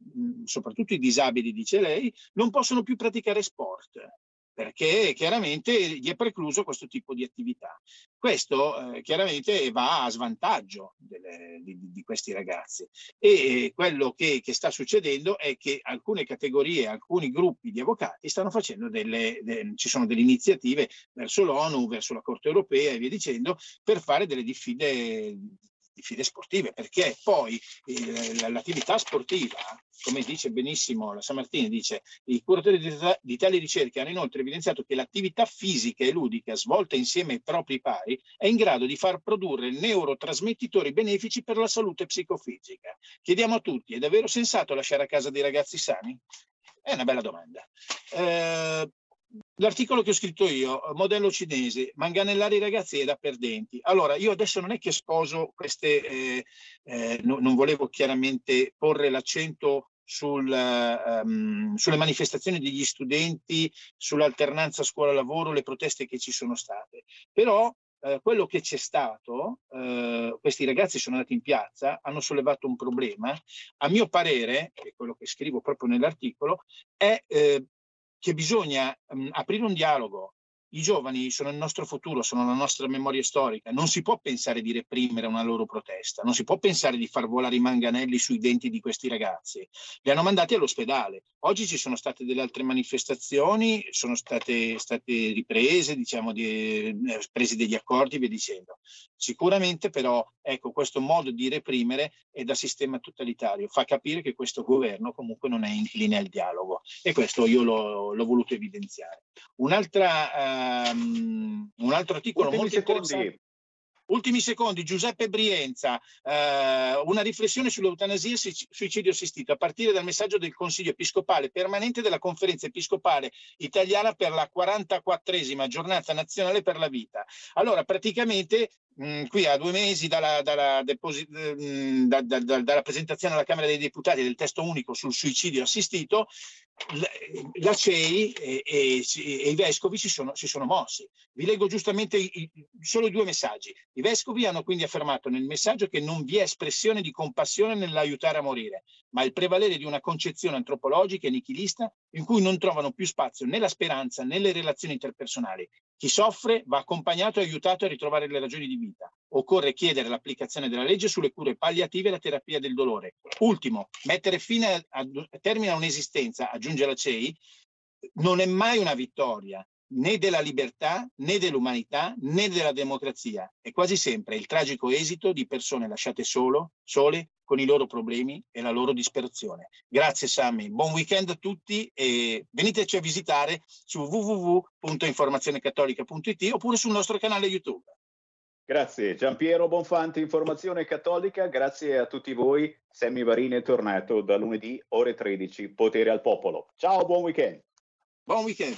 soprattutto i disabili, dice lei, non possono più praticare sport perché chiaramente gli è precluso questo tipo di attività. Questo eh, chiaramente va a svantaggio delle, di, di, questi ragazzi e quello che, che, sta succedendo è che alcune categorie, alcuni gruppi di avvocati stanno facendo delle, de, ci sono delle iniziative verso l'ONU, verso la Corte europea e via dicendo per fare delle diffide diffide sportive, perché poi eh, l'attività sportiva, come dice benissimo la San Martini, dice i curatori di, di tali ricerche hanno inoltre evidenziato che l'attività fisica e ludica svolta insieme ai propri pari è in grado di far produrre neurotrasmettitori benefici per la salute psicofisica. Chiediamo a tutti, è davvero sensato lasciare a casa dei ragazzi sani? È una bella domanda. Eh, L'articolo che ho scritto io, modello cinese, manganellare i ragazzi è da perdenti. Allora, io adesso non è che sposo queste, eh, eh, no, non volevo chiaramente porre l'accento sul, um, sulle manifestazioni degli studenti, sull'alternanza scuola-lavoro, le proteste che ci sono state. Però eh, quello che c'è stato, eh, questi ragazzi sono andati in piazza, hanno sollevato un problema, a mio parere, e quello che scrivo proprio nell'articolo, è eh, che bisogna mh, aprire un dialogo i giovani sono il nostro futuro, sono la nostra memoria storica. Non si può pensare di reprimere una loro protesta, non si può pensare di far volare i manganelli sui denti di questi ragazzi. Li hanno mandati all'ospedale. Oggi ci sono state delle altre manifestazioni, sono state, state riprese, diciamo, di, eh, presi degli accordi, via dicendo. Sicuramente però, ecco, questo modo di reprimere è da sistema totalitario, fa capire che questo governo comunque non è incline al dialogo e questo io l'ho, l'ho voluto evidenziare. Un'altra... Uh, um, un altro articolo Ultimi molto secondi. interessante. Ultimi secondi, Giuseppe Brienza, eh, una riflessione sull'eutanasia e suicidio assistito a partire dal messaggio del Consiglio Episcopale permanente della Conferenza Episcopale Italiana per la 44esima giornata nazionale per la vita. Allora, praticamente mh, qui a due mesi dalla, dalla, deposi- mh, da, da, da, dalla presentazione alla Camera dei Deputati del testo unico sul suicidio assistito, la CEI e, e, e, i vescovi si sono, si sono, mossi. Vi leggo giustamente i, solo due messaggi. I vescovi hanno quindi affermato nel messaggio che non vi è espressione di compassione nell'aiutare a morire, ma il prevalere di una concezione antropologica e nichilista in cui non trovano più spazio né la speranza né le relazioni interpersonali. Chi soffre va accompagnato e aiutato a ritrovare le ragioni di vita. Occorre chiedere l'applicazione della legge sulle cure palliative e la terapia del dolore. Ultimo, mettere fine a, a, termine a un'esistenza, aggiunge la CEI, non è mai una vittoria né della libertà, né dell'umanità, né della democrazia. È quasi sempre il tragico esito di persone lasciate solo, sole, con i loro problemi e la loro disperazione. Grazie Sammy, buon weekend a tutti e veniteci a visitare su www.informazionecattolica.it oppure sul nostro canale YouTube. Grazie Giampiero Bonfanti, Informazione Cattolica, grazie a tutti voi. Sammy Varini è tornato da lunedì ore 13, potere al popolo. Ciao, buon weekend. Buon weekend.